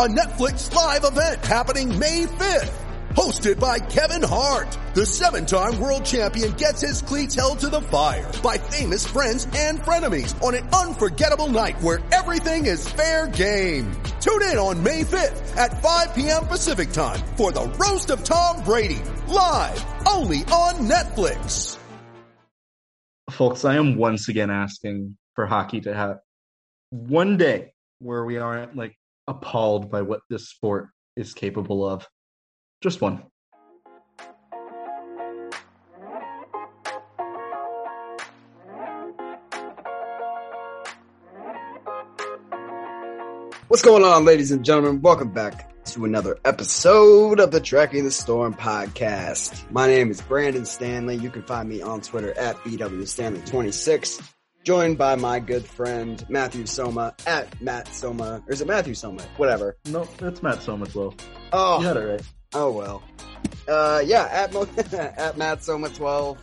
A Netflix live event happening May 5th. Hosted by Kevin Hart. The seven-time world champion gets his cleats held to the fire by famous friends and frenemies on an unforgettable night where everything is fair game. Tune in on May 5th at 5 p.m. Pacific time for the Roast of Tom Brady. Live only on Netflix. folks, I am once again asking for hockey to have one day where we aren't like appalled by what this sport is capable of. Just one. What's going on, ladies and gentlemen? Welcome back to another episode of the Tracking the Storm podcast. My name is Brandon Stanley. You can find me on Twitter at BWStanley26, joined by my good friend Matthew Soma at Matt Soma. Or is it Matthew Soma? Whatever. No, it's Matt Somatwell. Oh, You had it right. oh well. Uh, yeah, at, Mo- at Matt Soma 12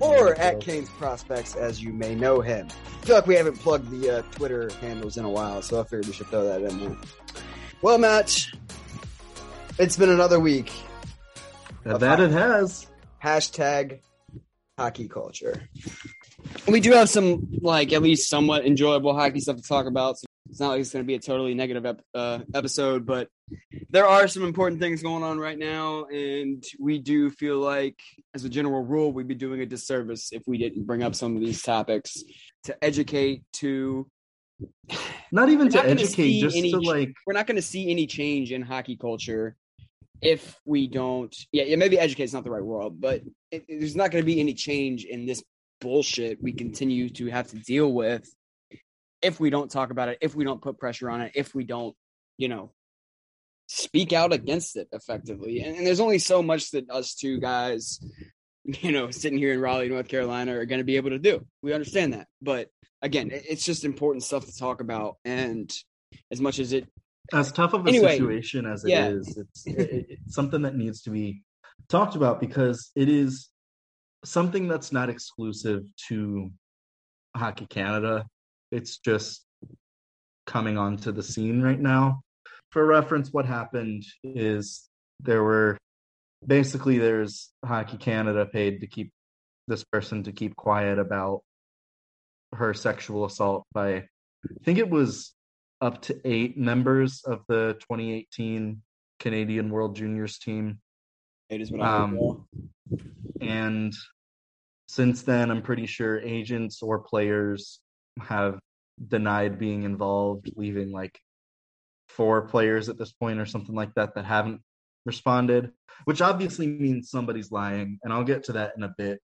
or at Canes Prospects as you may know him. I feel like we haven't plugged the uh, Twitter handles in a while, so I figured we should throw that in there. Well, Matt, it's been another week. That, that it has. Hashtag hockey culture. We do have some like at least somewhat enjoyable hockey stuff to talk about. So it's not like it's going to be a totally negative ep- uh, episode, but there are some important things going on right now, and we do feel like, as a general rule, we'd be doing a disservice if we didn't bring up some of these topics to educate. To Not even to not educate, just any to like we're not going to see any change in hockey culture if we don't. Yeah, yeah maybe educate is not the right word, but it, there's not going to be any change in this bullshit we continue to have to deal with if we don't talk about it, if we don't put pressure on it, if we don't, you know, speak out against it effectively. And, and there's only so much that us two guys, you know, sitting here in Raleigh, North Carolina, are going to be able to do. We understand that, but again, it- it's just important stuff to talk about. And as much as it as tough of a Anyway, situation as it yeah. is, it's, it, it's something that needs to be talked about because it is something that's not exclusive to Hockey Canada. It's just coming onto the scene right now. For reference, what happened is there were basically there's Hockey Canada paid to keep this person to keep quiet about her sexual assault by I think it was up to eight members of the 2018 Canadian World Juniors team. it is what I Um. And since then, I'm pretty sure agents or players have denied being involved, leaving like four players at this point or something like that that haven't responded, which obviously means somebody's lying. And I'll get to that in a bit.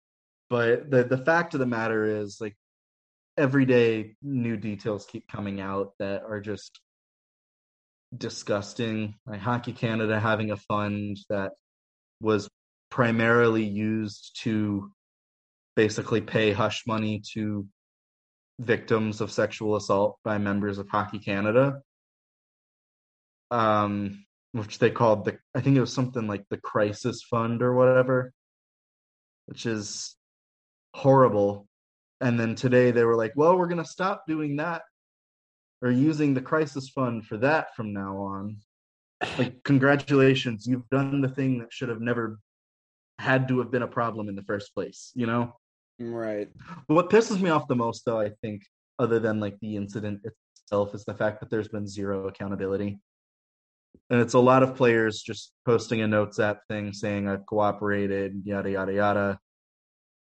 But the, the fact of the matter is, like, every day new details keep coming out that are just disgusting. Like Hockey Canada having a fund that was primarily used to basically pay hush money to victims of sexual assault by members of Hockey Canada. Um, which they called the I think it was something like the crisis fund or whatever, which is horrible. And then today they were like, well, we're going to stop doing that or using the crisis fund for that from now on. Like, congratulations, you've done the thing that should have never had to have been a problem in the first place, you know? Right. What pisses me off the most, though, I think, other than like the incident itself, is the fact that there's been zero accountability. And it's a lot of players just posting a notes app thing saying, I've cooperated, yada, yada, yada.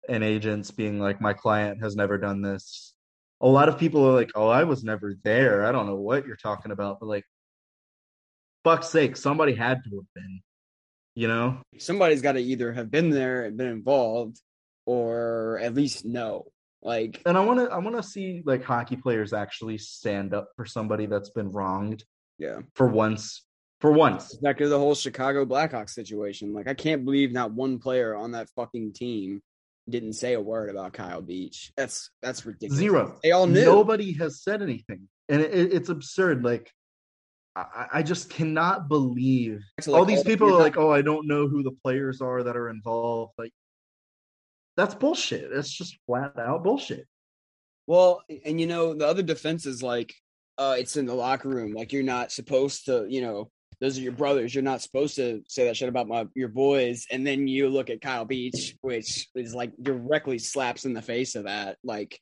And agents being like, my client has never done this. A lot of people are like, oh, I was never there. I don't know what you're talking about. But like, fuck's sake, somebody had to have been, you know? Somebody's got to either have been there and been involved, or at least know. Like, And I want to I want to see like hockey players actually stand up for somebody that's been wronged yeah, for once. For once. back to the whole Chicago Blackhawks situation. Like, I can't believe not one player on that fucking team didn't say a word about Kyle Beach. That's that's ridiculous. Zero. They all knew. Nobody has said anything, and it, it's absurd. Like, I, I just cannot believe So, like, all these all people are not- like, "Oh, I don't know who the players are that are involved." Like, that's bullshit. That's just flat out bullshit. Well, and you know, the other defense is like, uh, it's in the locker room. Like you're not supposed to, you know, those are your brothers. You're not supposed to say that shit about my your boys. And then you look at Kyle Beach, which is like directly slaps in the face of that. Like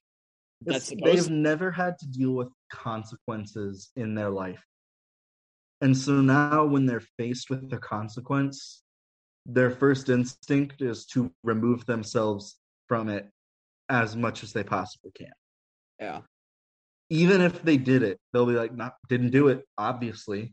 that's they've never had to deal with consequences in their life. And so now when they're faced with the consequence, their first instinct is to remove themselves from it as much as they possibly can. yeah. Even if they did it, they'll be like, not didn't do it, obviously.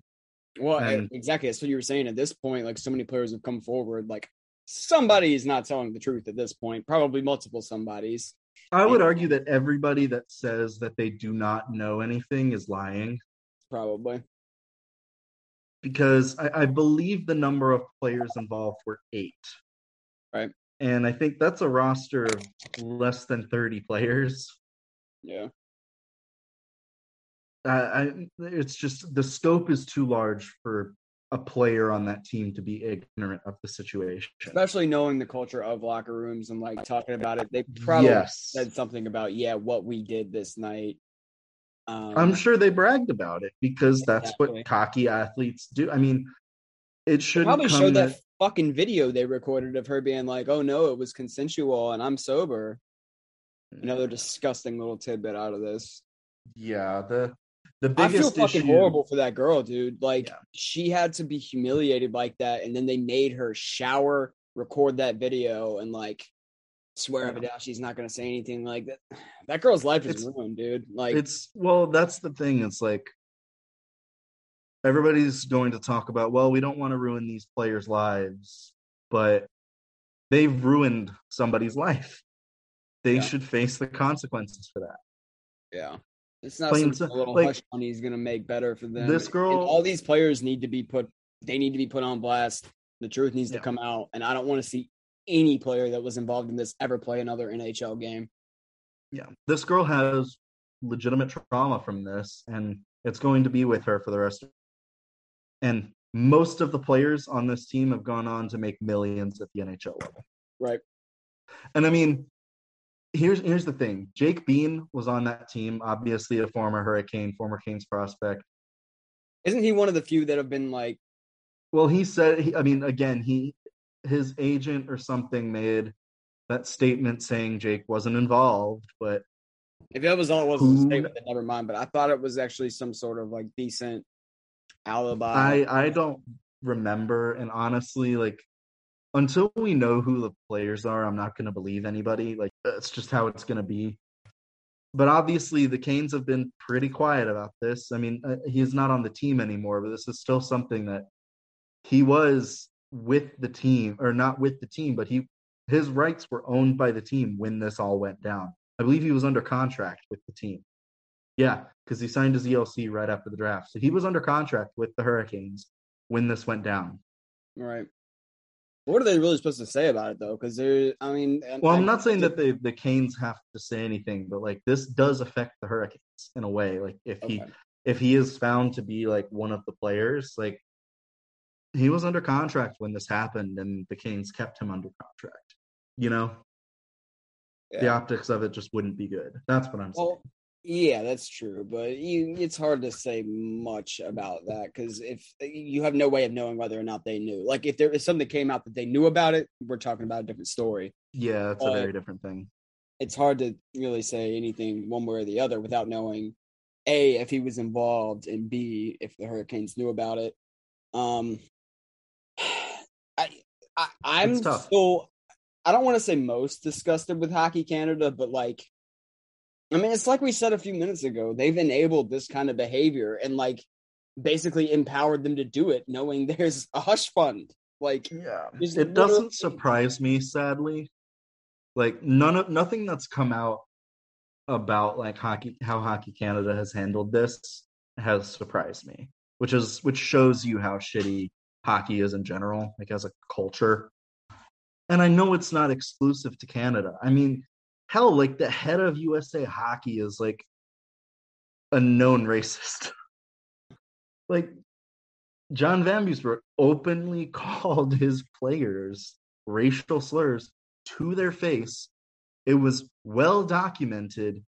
Well, And- exactly. That's what you were saying. At this point, like so many players have come forward. Like somebody is not telling the truth at this point. Probably multiple somebodies. I would argue that everybody that says that they do not know anything is lying Probably. Because I, I believe the number of players involved were eight. Right. And I think that's a roster of less than 30 players. Yeah. Uh, I, it's just the scope is too large for a player on that team to be ignorant of the situation. especially knowing the culture of locker rooms and like talking about it. They probably yes. said something about yeah, what we did this night. Um, I'm sure they bragged about it because that's Exactly. what cocky athletes do. I mean, it shouldn't probably showed that, that fucking video they recorded of her being like, "Oh no, it was consensual and I'm sober." Another disgusting little tidbit out of this. yeah the the biggest I feel fucking issue, horrible for that girl, dude. Like Yeah. she had to be humiliated like that, and then they made her shower, record that video, and like swear and down she's not gonna say anything like that. That girl's life is It's- ruined, dude. Like it's well that's the thing it's like everybody's going to talk about well we don't want to ruin these players lives but they've ruined somebody's life they Yeah. should face the consequences for that Yeah. It's not Plain some little like, hush money is gonna make better for them. this And girl- all these players need to be put they need to be put on blast. The truth needs Yeah. to come out. And I don't want to see any player that was involved in this ever play another NHL game. yeah this girl has legitimate trauma from this and it's going to be with her for the rest of and most of the players on this team have gone on to make millions at the NHL level Right. And I mean, here's here's the thing. Jake Bean was on that team, obviously a former Hurricane, former Kings prospect. Isn't he one of the few that have been like Well, he said, he, I mean, again, he his agent or something made that statement saying Jake wasn't involved, but if that was all it was a Who- statement, then never mind. But I thought it was actually some sort of like decent alibi. I I don't remember. And honestly, like until we know who the players are, I'm not going to believe anybody. Like that's just how it's going to be. But obviously, the Canes have been pretty quiet about this. I mean, uh, he's not on the team anymore, but this is still something that he was with the team, or not with the team, but he his rights were owned by the team when this all went down. I believe he was under contract with the team. Yeah, because he signed his ELC right after the draft. So he was under contract with the Hurricanes when this went down. right. What are they really supposed to say about it though? Because they're, I mean, and- Well, I'm not saying that the the Canes have to say anything, but like this does affect the Hurricanes in a way. Like if he if he is found to be like one of the players, like he was under contract when this happened, and the Canes kept him under contract. You know, the optics of it just wouldn't be good. That's what I'm saying. Well, yeah, that's true, but you, it's hard to say much about that because if you have no way of knowing whether or not they knew, like if there is something that came out that they knew about it, we're talking about a different story. yeah, it's a very different thing. It's hard to really say anything one way or the other without knowing a if he was involved and b if the Hurricanes knew about it. Um, I, I'm so I don't want to say most disgusted with Hockey Canada, but like, I mean, it's like we said a few minutes ago. They've enabled this kind of behavior and like basically empowered them to do it, knowing there's a hush fund. Like, Yeah, it literally- doesn't surprise me, sadly, Like none of nothing that's come out about like hockey how Hockey Canada has handled this has surprised me, which is which shows you how shitty hockey is in general, like as a culture. And I know it's not exclusive to Canada. I mean, hell, like the head of USA Hockey is like a known racist. like John Vanbiesbrouck openly called his players racial slurs to their face. It was well documented,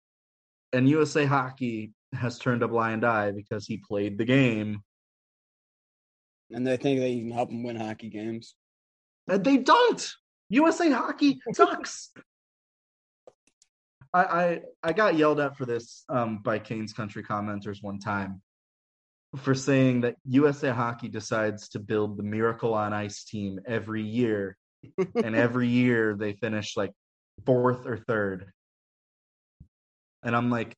and USA Hockey has turned a blind eye because he played the game. And they think they can help them win hockey games. And they don't. USA Hockey sucks. I, I I got yelled at for this um, by Canes Country commenters one time for saying that USA Hockey decides to build the Miracle on Ice team every year, and every year they finish like fourth or third. And I'm like,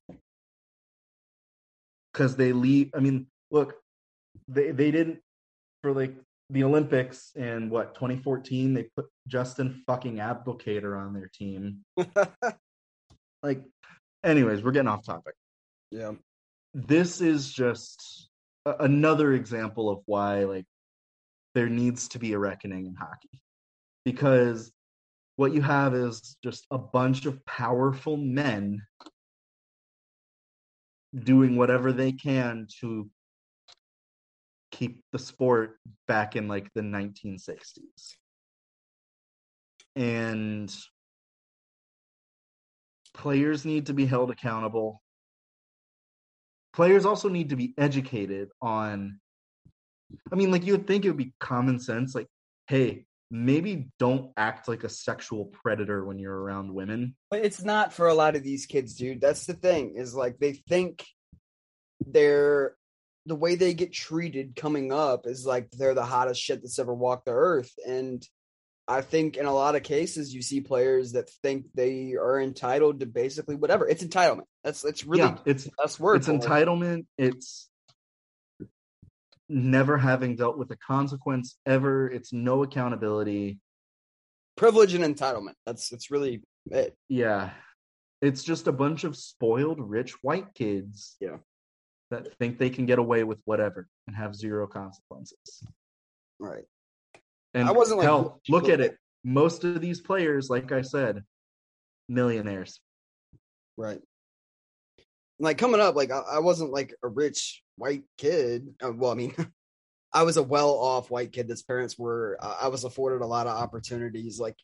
because they leave. I mean, look, they they didn't for like the Olympics in what 2014. They put Justin fucking Abdelkader on their team. like, anyways, we're getting off topic. Yeah. This is just a- another example of why like there needs to be a reckoning in hockey because what you have is just a bunch of powerful men doing whatever they can to keep the sport back in like the 1960s. And players need to be held accountable. Players also need to be educated on I mean like you would think it would be common sense like hey, maybe don't act like a sexual predator when you're around women. But it's not for a lot of these kids, dude. That's the thing. Is like they think they're the way they get treated coming up is like they're the hottest shit that's ever walked the earth. And I think in a lot of cases you see players that think they are entitled to basically whatever. It's entitlement. That's it's really yeah, it's that's word. it's entitlement it's never having dealt with a consequence ever it's no accountability privilege and entitlement. That's it's really it. yeah it's just a bunch of spoiled rich white kids Yeah. That think they can get away with whatever and have zero consequences Right. and I wasn't, like, look at it most of these players like i said millionaires Right. Like coming up, like I, I wasn't like a rich white kid. Uh, well, I mean, I was a well-off white kid. That's parents were. I I was afforded a lot of opportunities. Like,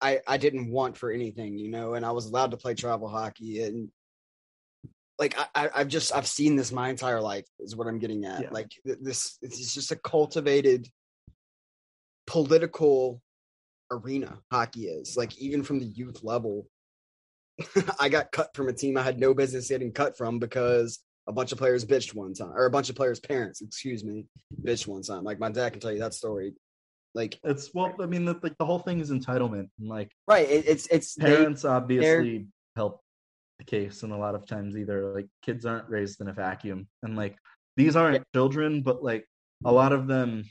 I I didn't want for anything, you know, and I was allowed to play travel hockey and. Like I, I've just I've seen this my entire life is what I'm getting at. Yeah. Like this, it's just a cultivated political arena hockey is. Like even from the youth level, I got cut from a team I had no business getting cut from because a bunch of players bitched one time, or a bunch of players' parents, excuse me, bitched one time. Like my dad can tell you that story. Like it's well i mean the, like the whole thing is entitlement and like right, it, it's it's they, parents obviously help the case and a lot of times either like kids aren't raised in a vacuum and like these aren't Yeah. children but like a lot of them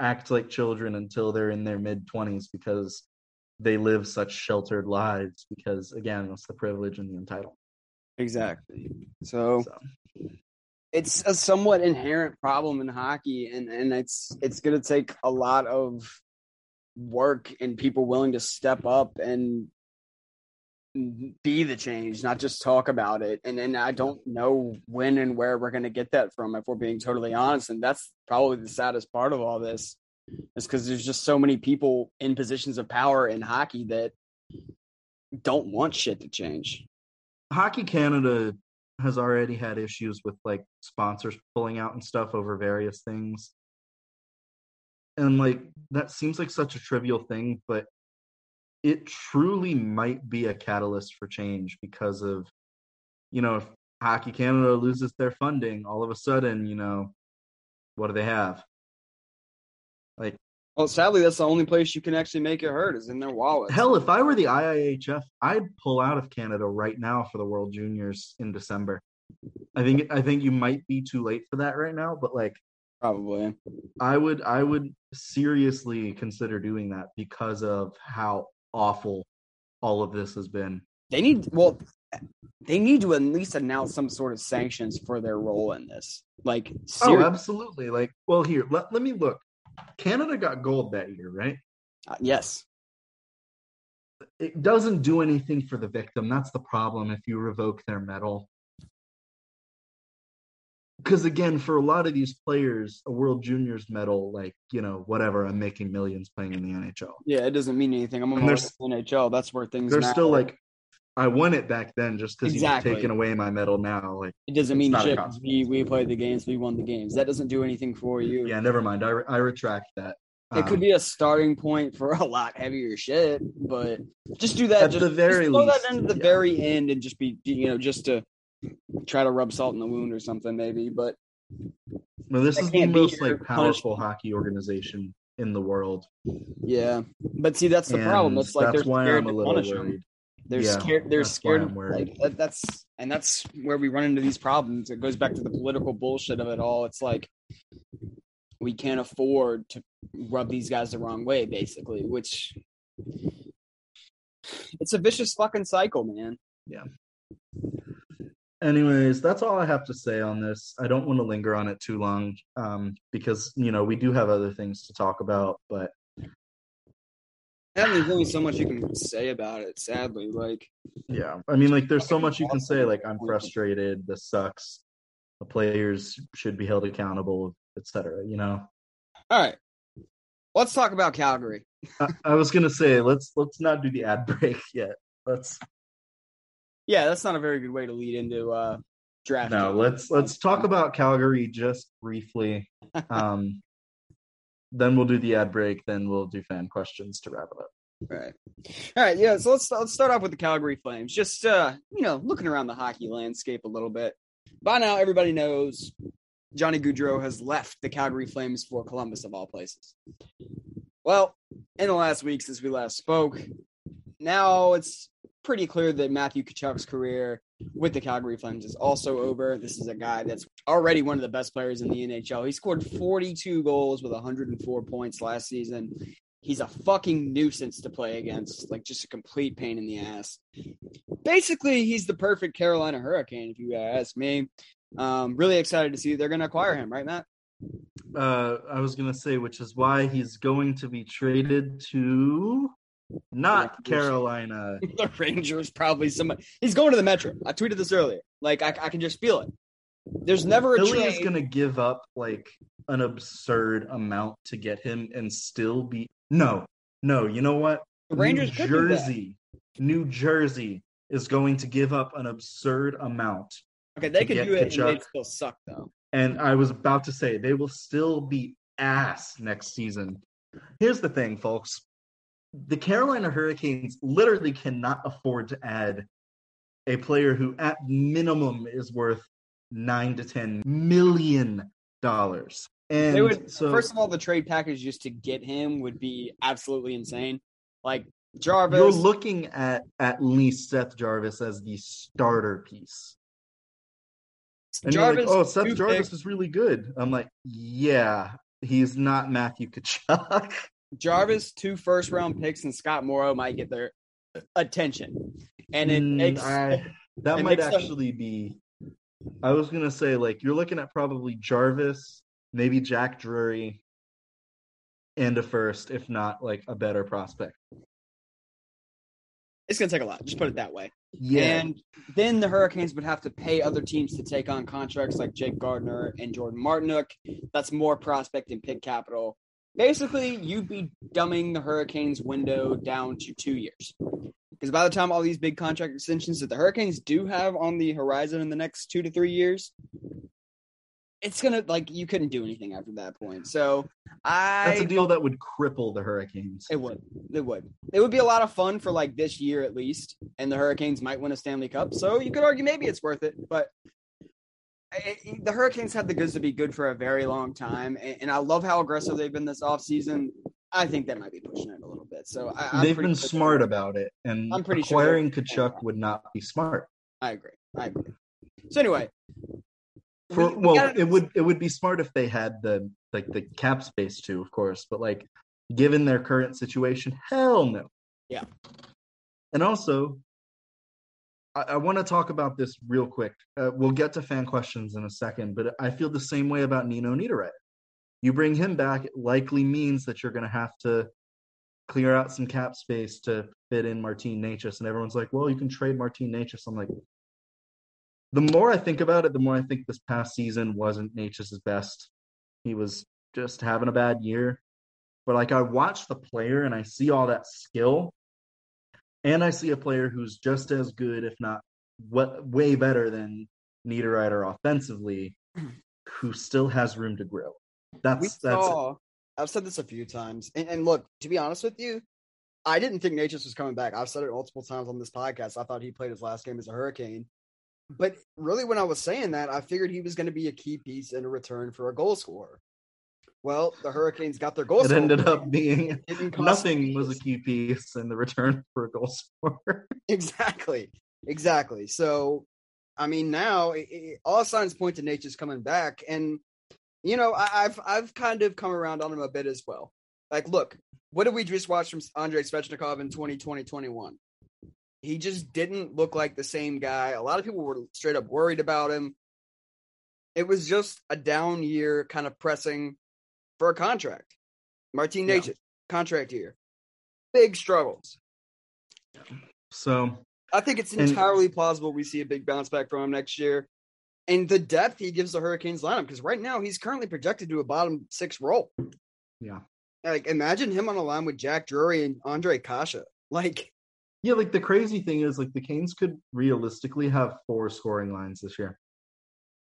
act like children until they're in their mid 20s because they live such sheltered lives because again that's the privilege and the entitlement exactly. So so it's a somewhat inherent problem in hockey, and and it's it's going to take a lot of work and people willing to step up and be the change, not just talk about it. And and I don't know when and where we're going to get that from, if we're being totally honest. And that's probably the saddest part of all this, is because there's just so many people in positions of power in hockey that don't want shit to change. hockey canada has already had issues with like sponsors pulling out and stuff over various things and like that seems like such a trivial thing but it truly might be a catalyst for change because of you know if hockey canada loses their funding all of a sudden you know what do they have like Well, sadly, that's the only place you can actually make it hurt is in their wallet. hell if i were the iihf i'd pull out of canada right now for the world juniors in december i think i think you might be too late for that right now but like probably. I would I would seriously consider doing that because of how awful all of this has been. They need well, they need to at least announce some sort of sanctions for their role in this. Like, Oh, absolutely. Like, well, here, let, let me look. Canada got gold that year, right? uh, yes, It doesn't do anything for the victim. That's the problem if you revoke their medal. Because again, for a lot of these players, a World Juniors medal, like, you know, whatever, I'm making millions playing in the NHL. yeah, it doesn't mean anything. I'm a And there's- NHL. That's where things. They're matter. still like, I won it back then just because Exactly. you've taken away my medal now. Like, It doesn't mean shit. We we played the games. We won the games. That doesn't do anything for you. yeah, never mind. I, re- I retract that. It could Um, be a starting point for a lot heavier shit, but just do that. At just, the very just throw least, that into the yeah. very end and just be, you know, just to try to rub salt in the wound or something, maybe. But No, this is the most like powerful hockey organization in the world. yeah, but see, that's the problem. It's like that's they're why scared I'm a to little punish him. worried. They're Yeah, scared. They're that's scared. Like that, that's and that's where we run into these problems. It goes back to the political bullshit of it all. It's like we can't afford to rub these guys the wrong way, basically. Which it's a vicious fucking cycle, man. Anyways, that's all I have to say on this. I don't want to linger on it too long um, because you know we do have other things to talk about. But And there's only so much you can say about it. Sadly, like yeah, I mean, like there's so much you can say. Like I'm frustrated. This sucks. The players should be held accountable, etc. You know. all right, let's talk about Calgary. I, I was gonna say let's let's not do the ad break yet. Let's Yeah, that's not a very good way to lead into uh draft. no. Let's let's talk about Calgary just briefly. Um, then we'll do the ad break. Then we'll do fan questions to wrap it up. Right. All right. Yeah. So let's let's start off with the Calgary Flames. Just uh, you know, looking around the hockey landscape a little bit. By now, everybody knows Johnny Gaudreau has left the Calgary Flames for Columbus of all places. Well, in the last week since we last spoke, now it's pretty clear that Matthew Tkachuk's career with the Calgary Flames is also over. This is a guy that's already one of the best players in the NHL. He scored 42 goals with 104 points last season. He's a fucking nuisance to play against, like just a complete pain in the ass. Basically, he's the perfect Carolina Hurricane, if you ask me. Um, really excited to see they're going to acquire him, right, Matt? Uh, I was gonna say, which is why he's going to be traded to not. Carolina. the Rangers probably somebody. He's going to the Metro. I tweeted this earlier. Like I, I can just feel it. There's never a Philly is gonna give up like an absurd amount to get him and still be no, no. You know what? The Rangers New could do that. Jersey, New Jersey is going to give up an absurd amount. Okay, they to could do it, and they'd still suck though. And I was about to say they will still be ass next season. Here's the thing, folks. The Carolina Hurricanes literally cannot afford to add a player who at minimum is worth nine to ten million dollars. And They would so first of all, the trade package just to get him would be absolutely insane. Like Jarvis, you're looking at at least Seth Jarvis as the starter piece. And Jarvis, like, oh, Seth Jarvis picks- is really good. I'm like, yeah, he's not Matthew Tkachuk. Jarvis, two first round picks, and Scott Morrow might get their attention. And it Mm, makes I- that it might makes them- actually be. I was gonna say like you're looking at probably Jarvis, maybe Jack Drury, and a first, if not like a better prospect. it's gonna take a lot. Just put it that way. Yeah, And then the Hurricanes would have to pay other teams to take on contracts like Jake Gardiner and Jordan Martinook. That's more prospect and pick capital. Basically, you'd be dumbing the Hurricanes window down to two years. Because by the time all these big contract extensions that the Hurricanes do have on the horizon in the next two to three years, it's gonna like you couldn't do anything after that point. So I that's a deal that would cripple the Hurricanes. it would. It would. It would be a lot of fun for like this year at least, and the Hurricanes might win a Stanley Cup. So you could argue maybe it's worth it, but I- I- the Hurricanes had the goods to be good for a very long time, and, and I love how aggressive they've been this offseason. I think they might be pushing it a little bit. So I, I'm They've been sure- smart about it, and I'm pretty sure acquiring they're- Tkachuk would not be smart. I agree. I agree. So anyway, For we- we well, gotta- it would it would be smart if they had the like the cap space too, of course. But like, given their current situation, hell no. Yeah. And also, I, I want to talk about this real quick. Uh, we'll get to fan questions in a second, but I feel the same way about Nino Niederreiter. You bring him back, it likely means that you're going to have to clear out some cap space to fit in Martin Necas. And everyone's like, well, you can trade Martin Necas. I'm like, the more I think about it, the more I think this past season wasn't Necas' best. He was just having a bad year. But like I watch the player and I see all that skill, and I see a player who's just as good, if not what way better than Niederreiter offensively, who still has room to grow. That's we that's saw. I've said this a few times, and, and look, to be honest with you, I didn't think Necas was coming back. I've said it multiple times on this podcast. I thought he played his last game as a Hurricane, but really, when I was saying that, I figured he was going to be a key piece in a return for a goal scorer. Well, the Hurricanes got their goal. it ended up being It didn't cost nothing was a key piece in the return for a goal scorer. Exactly. Exactly. So, I mean, now it, it, all signs point to Necas coming back, and you know, I, I've I've kind of come around on him a bit as well. Like, look, what did we just watch from Andrei Svechnikov in 2020 21? He just didn't look like the same guy. A lot of people were straight up worried about him. It was just a down year, kind of pressing for a contract. Martin Yeah. Contract year. Big struggles. So I think it's And- entirely plausible we see a big bounce back from him next year. And the depth he gives the Hurricanes lineup, because right now he's currently projected to a bottom six role. yeah. Like imagine him on a line with Jack Drury and Ondrej Kase. Like, Yeah, like the crazy thing is like the Canes could realistically have four scoring lines this year.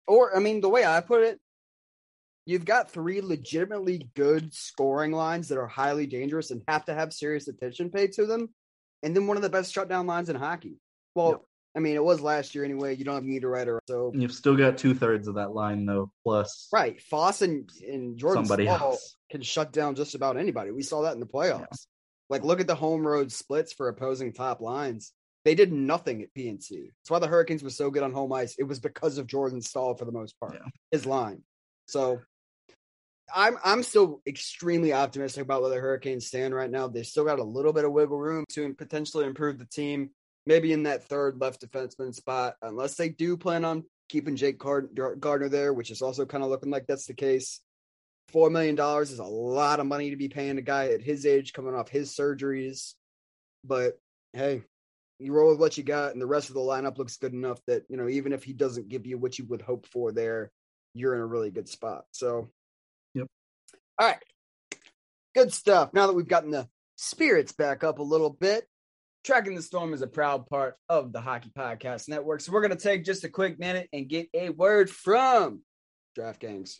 or I mean, the way I put it, you've got three legitimately good scoring lines that are highly dangerous and have to have serious attention paid to them. And then one of the best shutdown lines in hockey. Well, Yep. I mean, it was last year anyway. You don't have Niederreiter, so You've still got two thirds of that line though, plus right. Fast and, and Jordan somebody can shut down just about anybody. We saw that in the playoffs. Like, look at the home road splits for opposing top lines. They did nothing at PNC. That's why the Hurricanes were so good on home ice. It was because of Jordan Staal for the most part, Yeah. his line. So I'm I'm still extremely optimistic about where the Hurricanes stand right now. They still got a little bit of wiggle room to potentially improve the team, maybe in that third left defenseman spot, unless they do plan on keeping Jake Gardiner there, which is also kind of looking like that's the case. Four million dollars is a lot of money to be paying a guy at his age, coming off his surgeries. But hey, you roll with what you got, and the rest of the lineup looks good enough that you know even if he doesn't give you what you would hope for there, you're in a really good spot. So. All right, good stuff. Now that we've gotten the spirits back up a little bit, Tracking the Storm is a proud part of the Hockey Podcast Network. So we're going to take just a quick minute and get a word from DraftKings.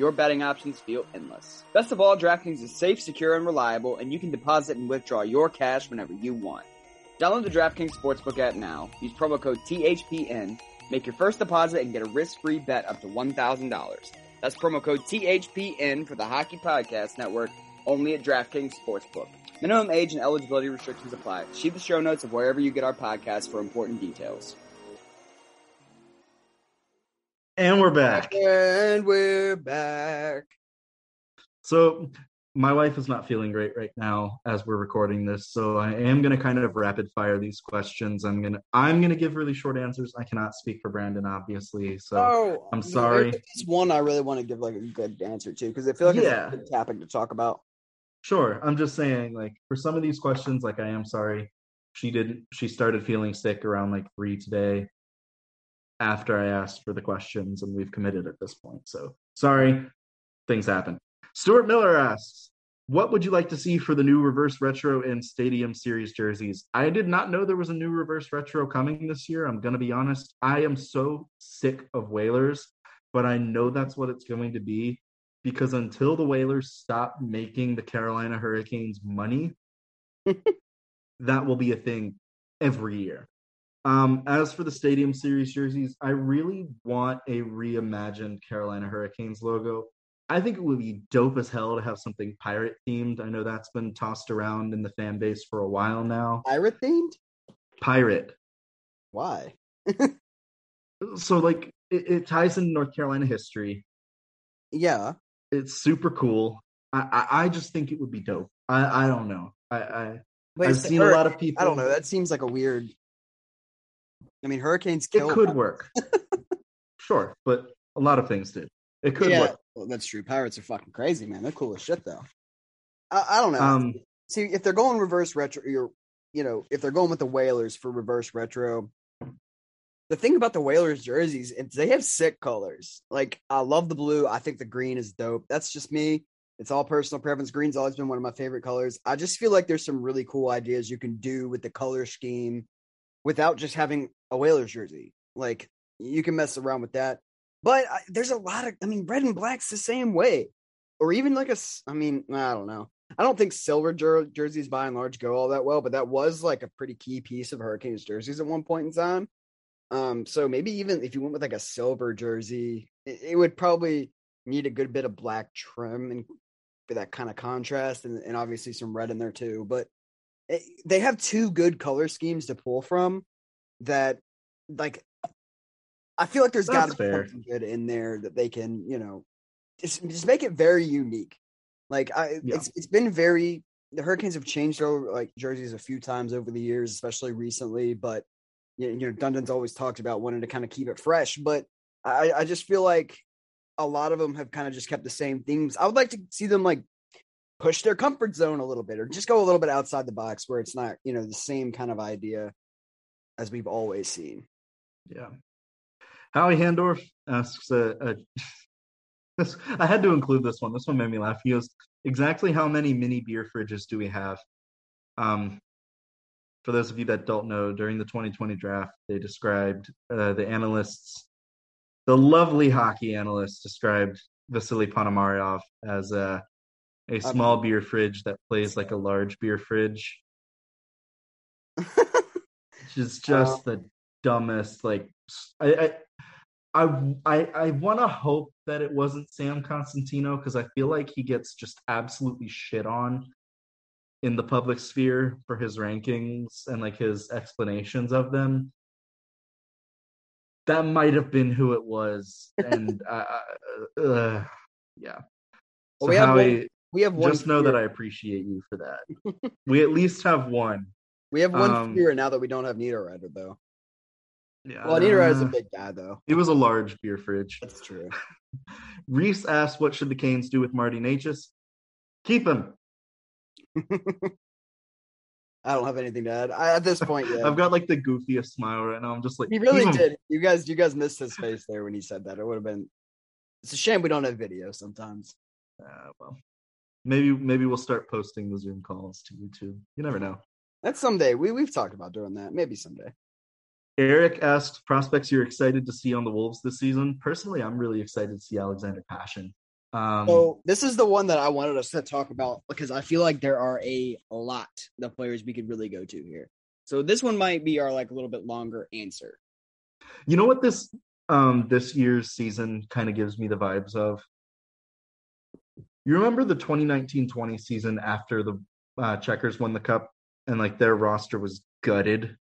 your betting options feel endless. Best of all, DraftKings is safe, secure, and reliable, and you can deposit and withdraw your cash whenever you want. Download the DraftKings Sportsbook app now. Use promo code THPN. Make your first deposit and get a risk-free bet up to $1,000. That's promo code THPN for the Hockey Podcast Network, only at DraftKings Sportsbook. Minimum age and eligibility restrictions apply. See the show notes of wherever you get our podcast for important details. And we're back. And we're back. So my wife is not feeling great right now as we're recording this, so I am going to kind of rapid fire these questions. I'm going to I'm going to give really short answers. I cannot speak for Brandon obviously. So oh, I'm sorry. It's one I really want to give like a good answer to because I feel like Yeah. it's a good topic to talk about. Sure. I'm just saying, like, for some of these questions, like, I am sorry. She didn't, she started feeling sick around like three today after I asked for the questions, and we've committed at this point. So sorry, things happen. Stuart Miller asks, what would you like to see for the new reverse retro and stadium series jerseys? I did not know there was a new reverse retro coming this year. I'm going to be honest. I am so sick of Whalers, but I know that's what it's going to be because until the Whalers stop making the Carolina Hurricanes money, that will be a thing every year. Um, as for the Stadium Series jerseys, I really want a reimagined Carolina Hurricanes logo. I think it would be dope as hell to have something pirate themed. I know that's been tossed around in the fan base for a while now. Pirate themed? Pirate. Why? So like it, it ties in North Carolina history. Yeah. It's super cool. I, I, I just think it would be dope. I, I don't know. I, I But I've seen a lot of people. I don't know. That seems like a weird. I mean, hurricanes It kill. could work. sure, but a lot of things did. It could yeah, work. well, that's true. Pirates are fucking crazy, man. They're cool as shit, though. I, I don't know. Um, See, if they're going reverse retro, you're, you know, if they're going with the Whalers for reverse retro, the thing about the Whalers jerseys is they have sick colors. Like, I love the blue. I think the green is dope. That's just me. It's all personal preference. Green's always been one of my favorite colors. I just feel like there's some really cool ideas you can do with the color scheme without just having a Whalers jersey. Like, you can mess around with that. But I, there's a lot of, I mean, red and black's the same way. Or even like a. I mean, I don't know. I don't think silver jer- jerseys by and large go all that well, but that was like a pretty key piece of Hurricanes jerseys at one point in time. Um, so maybe even if you went with like a silver jersey, it, it would probably need a good bit of black trim and for that kind of contrast, and, and obviously some red in there too. But Eh, they have two good color schemes to pull from that, like, I feel like there's got to be something good in there that they can, you know, just just make it very unique. Like I, Yeah. it's it's been very. The Hurricanes have changed over like jerseys a few times over the years, especially recently. But you know, you know, Dundon's always talked about wanting to kind of keep it fresh. But I, I just feel like a lot of them have kind of just kept the same themes. I would like to see them like push their comfort zone a little bit, or just go a little bit outside the box where it's not, you know, the same kind of idea as we've always seen. Yeah. Howie Handorf asks, uh, uh, this, I had to include this one. This one made me laugh. He goes, exactly how many mini beer fridges do we have? Um, for those of you that don't know, during the 2020 draft, they described uh, the analysts, the lovely hockey analysts described Vasily Ponomarev as a, a small beer fridge that plays like a large beer fridge, which is just the dumbest. Like, I, I, I, I want to hope that it wasn't Sam Cosentino because I feel like he gets just absolutely shit on in the public sphere for his rankings and like his explanations of them. That might have been who it was, and uh, uh, uh, yeah. Well, So we have Howie, We have one. just know that I appreciate you for that. we at least have one. we have one um, fewer now that we don't have Niederreiter though. Yeah, Well, Niederreiter's a uh, big guy though. It was a large beer fridge. That's true. Reese asked, "What should the Canes do with Marty Necas? Keep him." I don't have anything to add. I, at this point, yeah. I've got like the goofiest smile right now. I'm just like, He really did. You guys, you guys missed his face there when he said that. It would have been. It's a shame we don't have video sometimes. Uh, well, maybe maybe we'll start posting the Zoom calls to YouTube. You never know. That's someday. We we've talked about doing that. Maybe someday. Eric asked prospects you're excited to see on the Wolves this season. Personally, I'm really excited to see Alexander Pashin. Um, So this is the one that I wanted us to talk about because I feel like there are a lot of players we could really go to here. So this one might be our like a little bit longer answer. you know what this um this year's season kind of gives me the vibes of. You remember the 2019-20 season after the uh, Checkers won the cup and like their roster was gutted.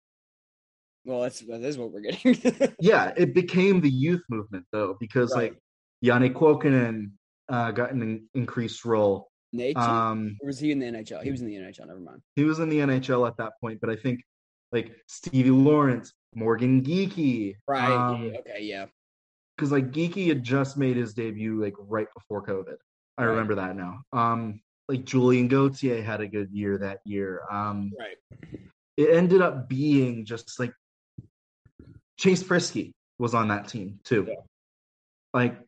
Well, that's that is what we're getting. Yeah, it became the youth movement though because Right. like Janne Kuokkanen uh, got an increased role. Nate, Um, or was he in the NHL? He was in the NHL. Never mind. he was in the NHL at that point, but I think like Stevie Lorentz, Morgan Geekie, Right. um, okay. Yeah. because like Geekie had just made his debut like right before COVID. I Right. remember that now. Um, like Julien Gauthier had a good year that year. Um, Right. it ended up being just like Chase Priskie was on that team too. Yeah. Like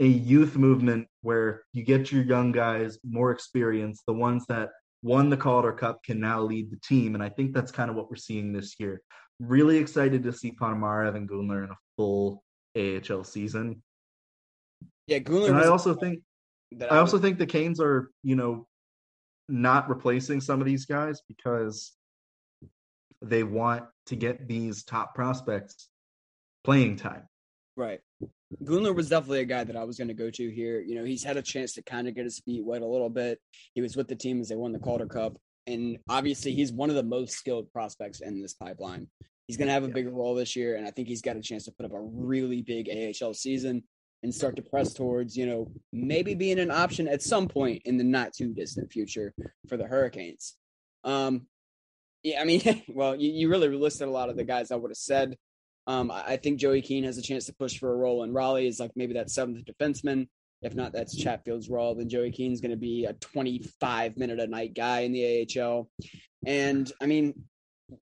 a youth movement where you get your young guys more experience, the ones that won the Calder Cup can now lead the team. And I think that's kind of what we're seeing this year. Really excited to see Ponomarev and Gunler in a full AHL season. Yeah. Gunler. And I also think that I was- also think the Canes are, you know, not replacing some of these guys because they want to get these top prospects playing time. Right. Gunler was definitely a guy that I was going to go to here. You know, he's had a chance to kind of get his feet wet a little bit. He was with the team as they won the Calder Cup. And obviously, he's one of the most skilled prospects in this pipeline. He's going to have a bigger role this year. And I think he's got a chance to put up a really big AHL season and start to press towards, you know, maybe being an option at some point in the not too distant future for the Hurricanes. Um, yeah, I mean, well, you, you really listed a lot of the guys I would have said. Um, I think Joey Keane has a chance to push for a role in Raleigh is like maybe that seventh defenseman. If not, that's Chatfield's role. Then Joey Keane's going to be a 25 minute a night guy in the AHL. And I mean,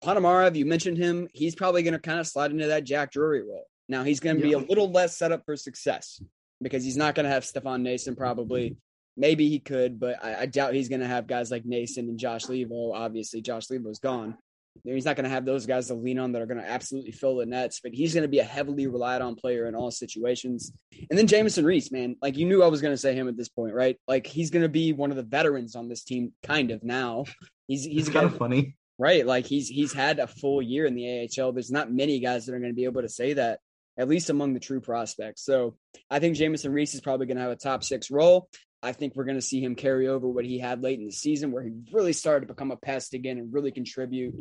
Ponomarev, you mentioned him. He's probably going to kind of slide into that Jack Drury role. Now he's going to be a little less set up for success because he's not going to have Stefan Noesen probably. Maybe he could, but I, I doubt he's going to have guys like Noesen and Josh Leivo. Obviously, Josh Leivo's gone. He's not going to have those guys to lean on that are going to absolutely fill the nets, but he's going to be a heavily relied on player in all situations. And then Jamieson Rees, man, like you knew I was going to say him at this point, right? Like he's going to be one of the veterans on this team, kind of now. He's he's kind of funny, right? Like he's he's had a full year in the AHL. There's not many guys that are going to be able to say that, at least among the true prospects. So I think Jamieson Rees is probably going to have a top six role. I think we're going to see him carry over what he had late in the season, where he really started to become a pest again and really contribute.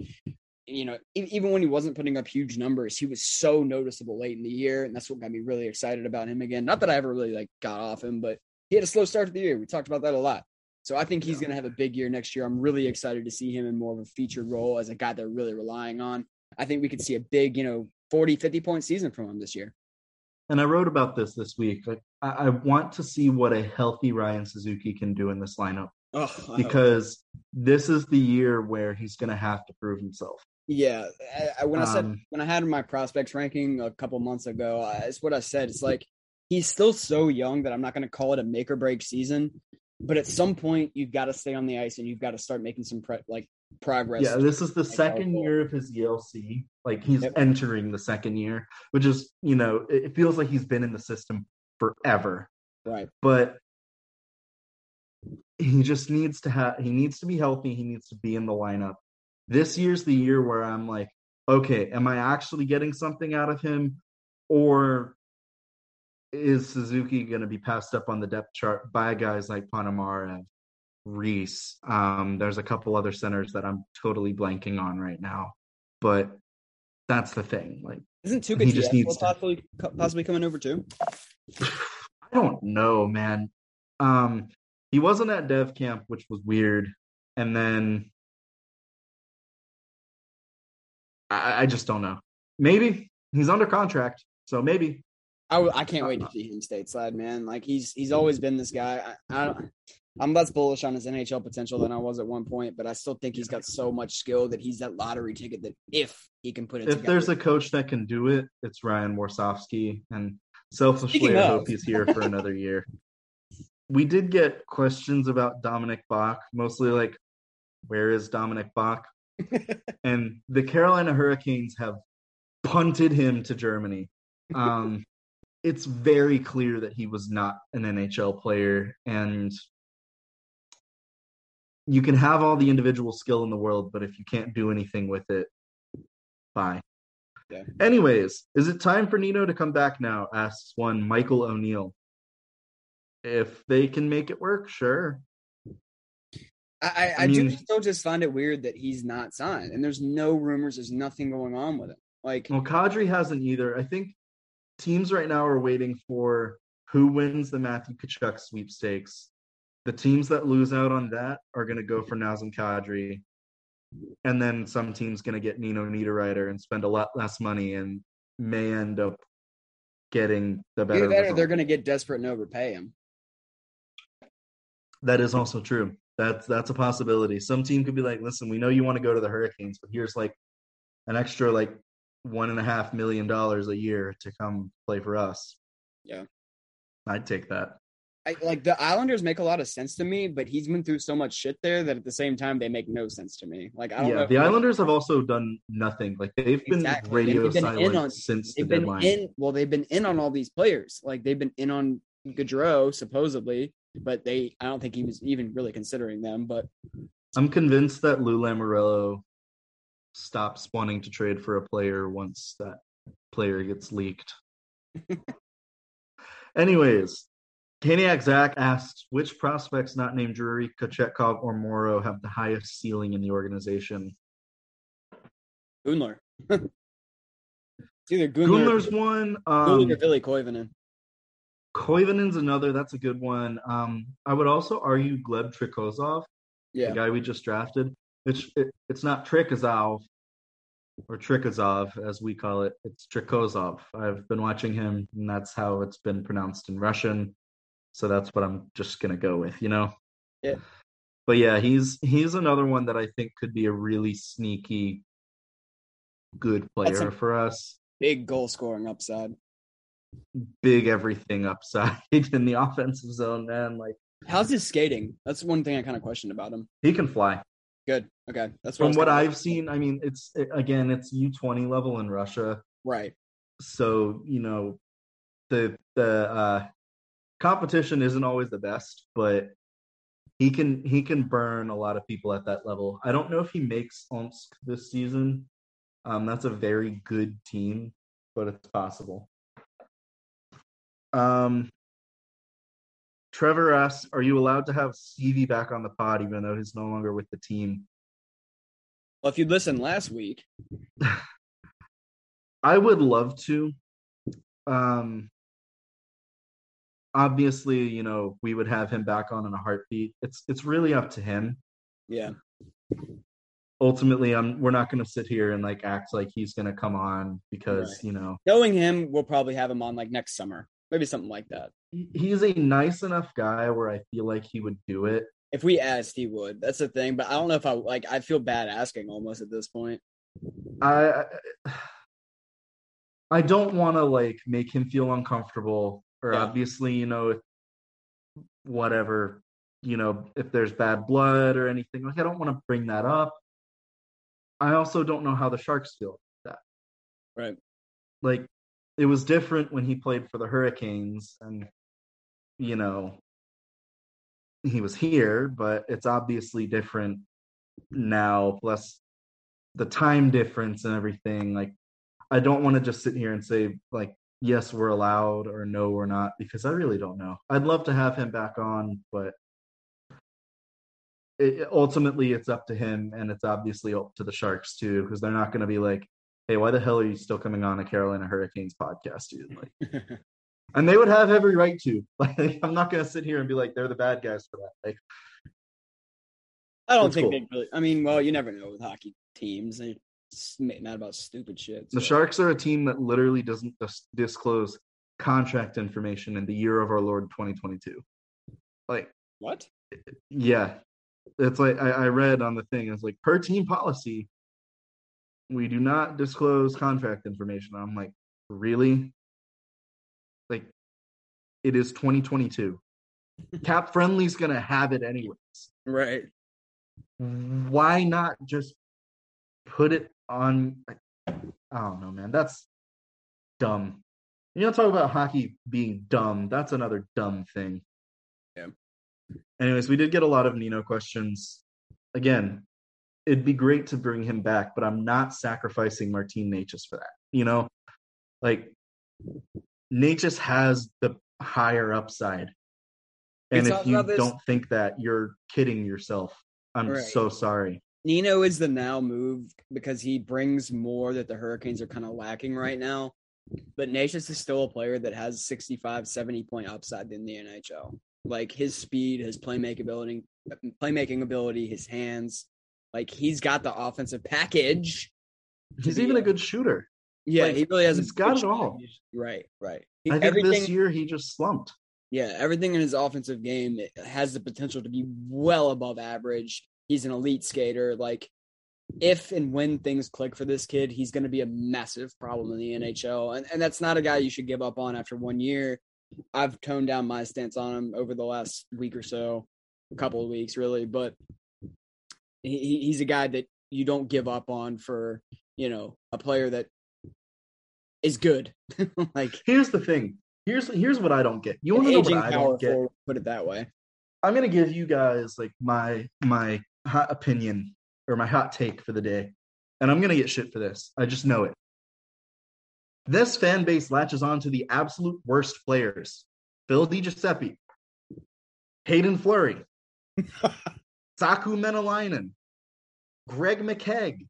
You know, even when he wasn't putting up huge numbers, he was so noticeable late in the year, and that's what got me really excited about him again. Not that I ever really like got off him, but he had a slow start to the year. We talked about that a lot. So I think he's going to have a big year next year. I'm really excited to see him in more of a featured role as a guy they're really relying on. I think we could see a big, you know, 40, 50 point season from him this year and I wrote about this this week. Like, I, I, want to see what a healthy Ryan Suzuki can do in this lineup oh, because this is the year where he's going to have to prove himself. Yeah, I, when I said um, when I had my prospects ranking a couple months ago, it's what I said. It's like he's still so young that I'm not going to call it a make or break season. But at some point, you've got to stay on the ice and you've got to start making some pre- like progress. Yeah, this is the second year of his ELC. Like he's yep. entering the second year, which is, you know, it feels like he's been in the system forever. Right. But he just needs to have he needs to be healthy, he needs to be in the lineup. This year's the year where I'm like, okay, am I actually getting something out of him or is Suzuki going to be passed up on the depth chart by guys like Ponomarev Rees. Um, there's a couple other centers that I'm totally blanking on right now, but that's the thing. Like, isn't Tuukka he just needs possibly to... possibly coming over too? I don't know, man. Um, he wasn't at Dev Camp, which was weird, and then I, I just don't know. Maybe he's under contract, so maybe. I, I can't wait to see him stateside, man. Like he's he's always been this guy. I, I don't I'm less bullish on his NHL potential than I was at one point, but I still think he's got so much skill that he's that lottery ticket that if he can put it together. if together. there's a coach that can do it, it's Ryan Warsofsky. And selfishly, I hope he's here for another year. We did get questions about Dominik Bokk, mostly like, where is Dominik Bokk? and the Carolina Hurricanes have punted him to Germany. Um, it's very clear that he was not an NHL player, and you can have all the individual skill in the world, but if you can't do anything with it, bye. Yeah. Anyways, is it time for Nino to come back now? Asks one Michael O'Neill. If they can make it work, sure. I, I, I mean, do still just find it weird that he's not signed, and there's no rumors, there's nothing going on with him. Like, well, Kadri hasn't either. I think teams right now are waiting for who wins the Matthew Tkachuk sweepstakes the teams that lose out on that are going to go for Nazem Kadri. And then some team's going to get Nino Niederreiter and spend a lot less money and may end up getting the better. Either that they're going to get desperate and overpay him. That is also true. That's that's a possibility. Some team could be like, "Listen, we know you want to go to the Hurricanes, but here's like an extra like one and a half million dollars a year to come play for us." Yeah, I'd take that. I, like the Islanders make a lot of sense to me, but he's been through so much shit there that at the same time they make no sense to me. Like I don't yeah, know. The Islanders have also done nothing. Like they've been exactly. radio they've been silent on, since they've the been deadline. in. Well, they've been in on all these players. Like they've been in on Gaudreau supposedly, but they I don't think he was even really considering them. But I'm convinced that Lou Lamoriello stops wanting to trade for a player once that player gets leaked. Anyways, Kaniak Zach asks which prospects not named Drury, Kochetkov, or Morrow have the highest ceiling in the organization. Gunler. it's either Gunler, Gunler's one. Um, or Ville Koivunen. Koivunen's another. That's a good one. Um, I would also argue Gleb Trikozov, Yeah. the guy we just drafted. It's it, it's not Trikozov or Trikozov as we call it. It's Trikozov. I've been watching him, and that's how it's been pronounced in Russian. So that's what I'm just gonna go with. You know. Yeah. But yeah, he's he's another one that I think could be a really sneaky, good player for us. Big goal scoring upside. Big everything upside in the offensive zone, man. Like How's his skating? That's one thing I kind of questioned about him. he can fly. Good. Okay. That's what From what I've seen, I mean, it's it, again, it's U twenty level in Russia, Right. so you know, the the uh, competition isn't always the best, but he can he can burn a lot of people at that level. I don't know if he makes Omsk this season. Um, that's a very good team, but it's possible. Um, Trevor asks, "Are you allowed to have Stevie back on the pod, even though he's no longer with the team?" Well, if you listened last week, I would love to. Um, obviously, you know, we would have him back on in a heartbeat. It's it's really up to him. yeah. Ultimately, I'm we're not going to sit here and like act like he's going to come on because Right. you know Knowing him, we'll probably have him on like next summer. Maybe something like that. he's a nice enough guy where I feel like he would do it. If we asked, he would. That's the thing. But I don't know if I like. I feel bad asking almost at this point. I I- I don't want to like make him feel uncomfortable obviously, you know, whatever, you know, if there's bad blood or anything. Like I don't want to bring that up. I also don't know how the Sharks feel about that. Right. Like it was different when he played for the Hurricanes and you know, he was here, but it's obviously different now plus the time difference and everything like i don't want to just sit here and say like yes we're allowed or no we're not because i really don't know i'd love to have him back on but it, ultimately it's up to him and it's obviously up to the sharks too because they're not going to be like hey why the hell are you still coming on a carolina hurricanes podcast dude like and they would have every right to like i'm not going to sit here and be like they're the bad guys for that like I don't think cool. they really. I mean, well, you never know with hockey teams. They mad about stupid shit. The Sharks are a team that literally doesn't dis- disclose contract information in the year of our Lord 2022. Like, What? yeah, it's like I, I read on the thing. It's like per team policy, we do not disclose contract information. I'm like, really? Like, it is 2022. Cap Friendly's gonna have it anyways. Right. why not just put it on I don't know, man. That's dumb. You don't talk about hockey being dumb. That's another dumb thing. Yeah. Anyways, we did get a lot of Nino questions. Again, it'd be great to bring him back, but I'm not sacrificing Martin Necas for that. You know, like Necas has the higher upside. And if you don't think that, you're kidding yourself. I'm Right. so sorry. Nino is the now move because he brings more that the Hurricanes are kind of lacking right now. But Necas is still a player that has 65, 70 point upside in the NHL. Like his speed, his playmaking ability, playmaking ability, his hands. Like he's got the offensive package. He's even a good shooter. Yeah, Like, he really has. a he's got it all. shot. Right, right. He- I think this year he just slumped. yeah, everything in his offensive game has the potential to be well above average. He's an elite skater. Like, if and when things click for this kid, he's going to be a massive problem in the NHL. And, and that's not a guy you should give up on after one year. I've toned down my stance on him over the last week or so, a couple of weeks, really. But he, he- he's a guy that you don't give up on for, you know, a player that is good. like, Here's the thing. Here's here's what I don't get. You want to know what I don't get? forward, put it that way. I'm gonna give you guys like my my hot opinion or my hot take for the day. and I'm going to get shit for this. I just know it. This fan base latches on to the absolute worst players Phil DiGiuseppe, Haydn Fleury, Saku Maenalanen, Greg McKegg.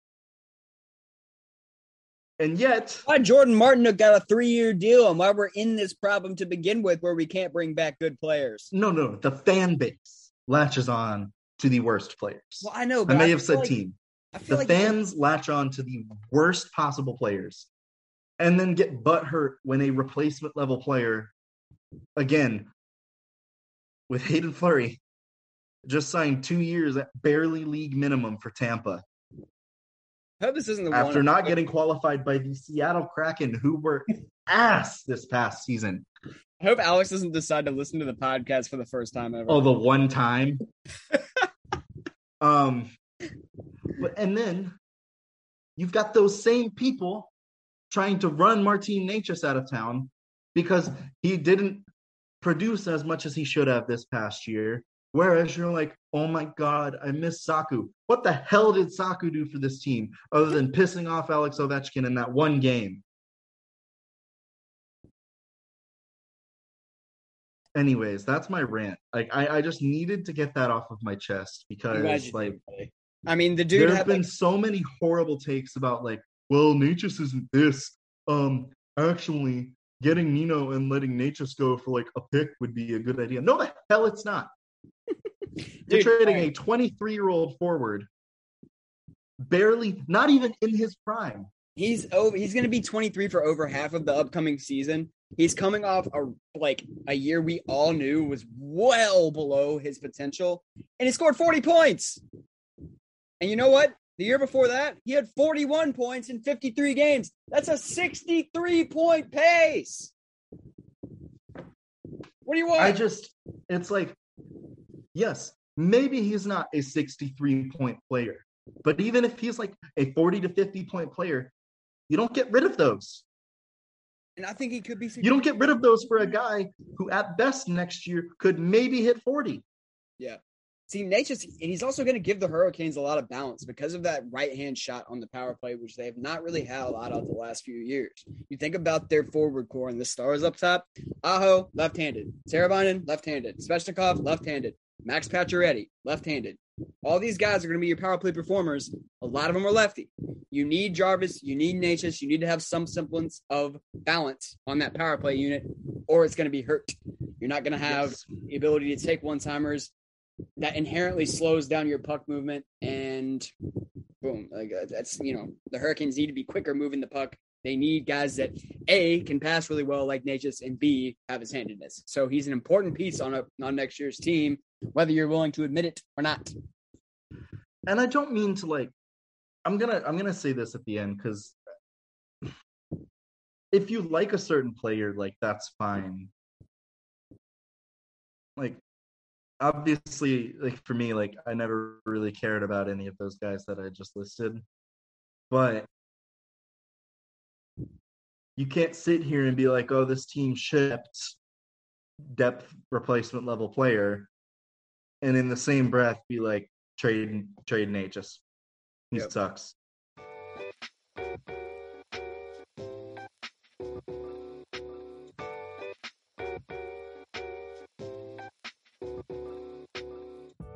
And yet, Why Jordan Martinook got a three year deal and why we're in this problem to begin with where we can't bring back good players. no, no, the fan base latches on to the worst players. Well, I know, I may I have said like- team. The like fans latch on to the worst possible players and then get butthurt when a replacement level player, again, with Haydn Fleury, just signed two years at barely league minimum for Tampa I hope this isn't the after one not getting qualified by the Seattle Kraken, who were ass this past season. I hope Alex doesn't decide to listen to the podcast for the first time ever. Oh, the one time. um, but and then you've got those same people trying to run Martin Necas out of town because he didn't produce as much as he should have this past year. Whereas you're like, oh my god, I miss Saku. What the hell did Saku do for this team other than pissing off Alex Ovechkin in that one game? Anyways, that's my rant. Like I, I just needed to get that off of my chest because you like. I mean, the dude there have been like, so many horrible takes about like, well, Necas isn't this. Um, actually, getting Nino and letting Necas go for like a pick would be a good idea. No, the hell it's not. You're trading a 23 year old forward, barely, not even in his prime. He's over. He's going to be 23 for over half of the upcoming season. He's coming off a like a year we all knew was well below his potential, and he scored 40 points. And you know what? The year before that, he had 41 points in 53 games. That's a 63 point pace. What do you want? I just, it's like, yes, maybe he's not a 63 point player, but even if he's like a 40 to 50 point player, you don't get rid of those. and I think he could be. You don't get rid of those for a guy who, at best, next year could maybe hit 40. Yeah. See, Nature's, and he's also going to give the Hurricanes a lot of balance because of that right hand shot on the power play, which they have not really had a lot of the last few years. You think about their forward core and the stars up top Aho, left handed. Teravainen, left handed. Svechnikov, left handed. Max Pacioretty, left handed. All these guys are going to be your power play performers. A lot of them are lefty. You need Jarvis, you need Necas, you need to have some semblance of balance on that power play unit, or it's going to be hurt. You're not going to have Yes. the ability to take one timers that inherently slows down your puck movement and boom like uh, that's you know the hurricanes need to be quicker moving the puck they need guys that a can pass really well like Necas and b have his handedness so he's an important piece on a on next year's team whether you're willing to admit it or not. And I don't mean to like, I'm gonna I'm gonna say this at the end because if you like a certain player, like that's fine. Like obviously, like for me, like I never really cared about any of those guys that I just listed, but you can't sit here and be like, oh, this team shipped depth replacement level player, and in the same breath be like trade trade Necas. He Yep. sucks.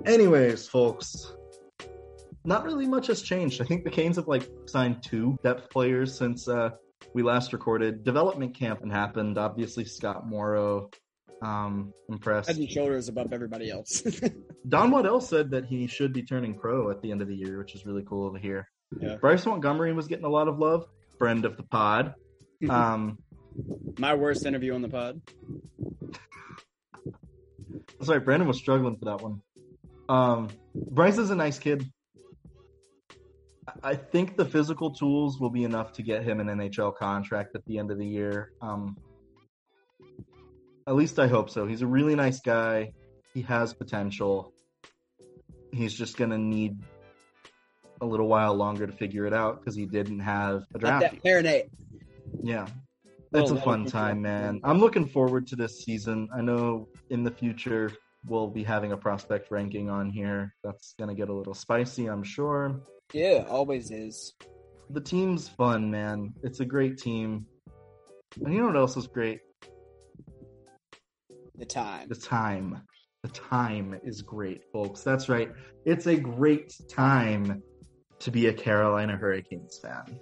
Anyways, folks, not really much has changed. I think the Canes have like signed two depth players since uh, we last recorded. Development camp happened. Obviously, Scott Morrow um, impressed. head and shoulders above everybody else Don Waddell said that he should be turning pro at the end of the year, which is really cool to hear. Yeah. Bryce Montgomery was getting a lot of love, friend of the pod. Um, my worst interview on the pod sorry, Brandon was struggling for that one. Um, Bryce is a nice kid. I- I think the physical tools will be enough to get him an NHL contract at the end of the year. Um, at least I hope so. He's a really nice guy. He has potential. He's just going to need a little while longer to figure it out because he didn't have a draft. Yeah. Well, It's a fun time, man. I'm looking forward to this season. I know in the future we'll be having a prospect ranking on here. That's going to get a little spicy, I'm sure. yeah always is the team's fun, man. It's a great team. And you know what else is great? The time. The time. The time is great, folks. That's right. It's a great time to be a Carolina Hurricanes fan.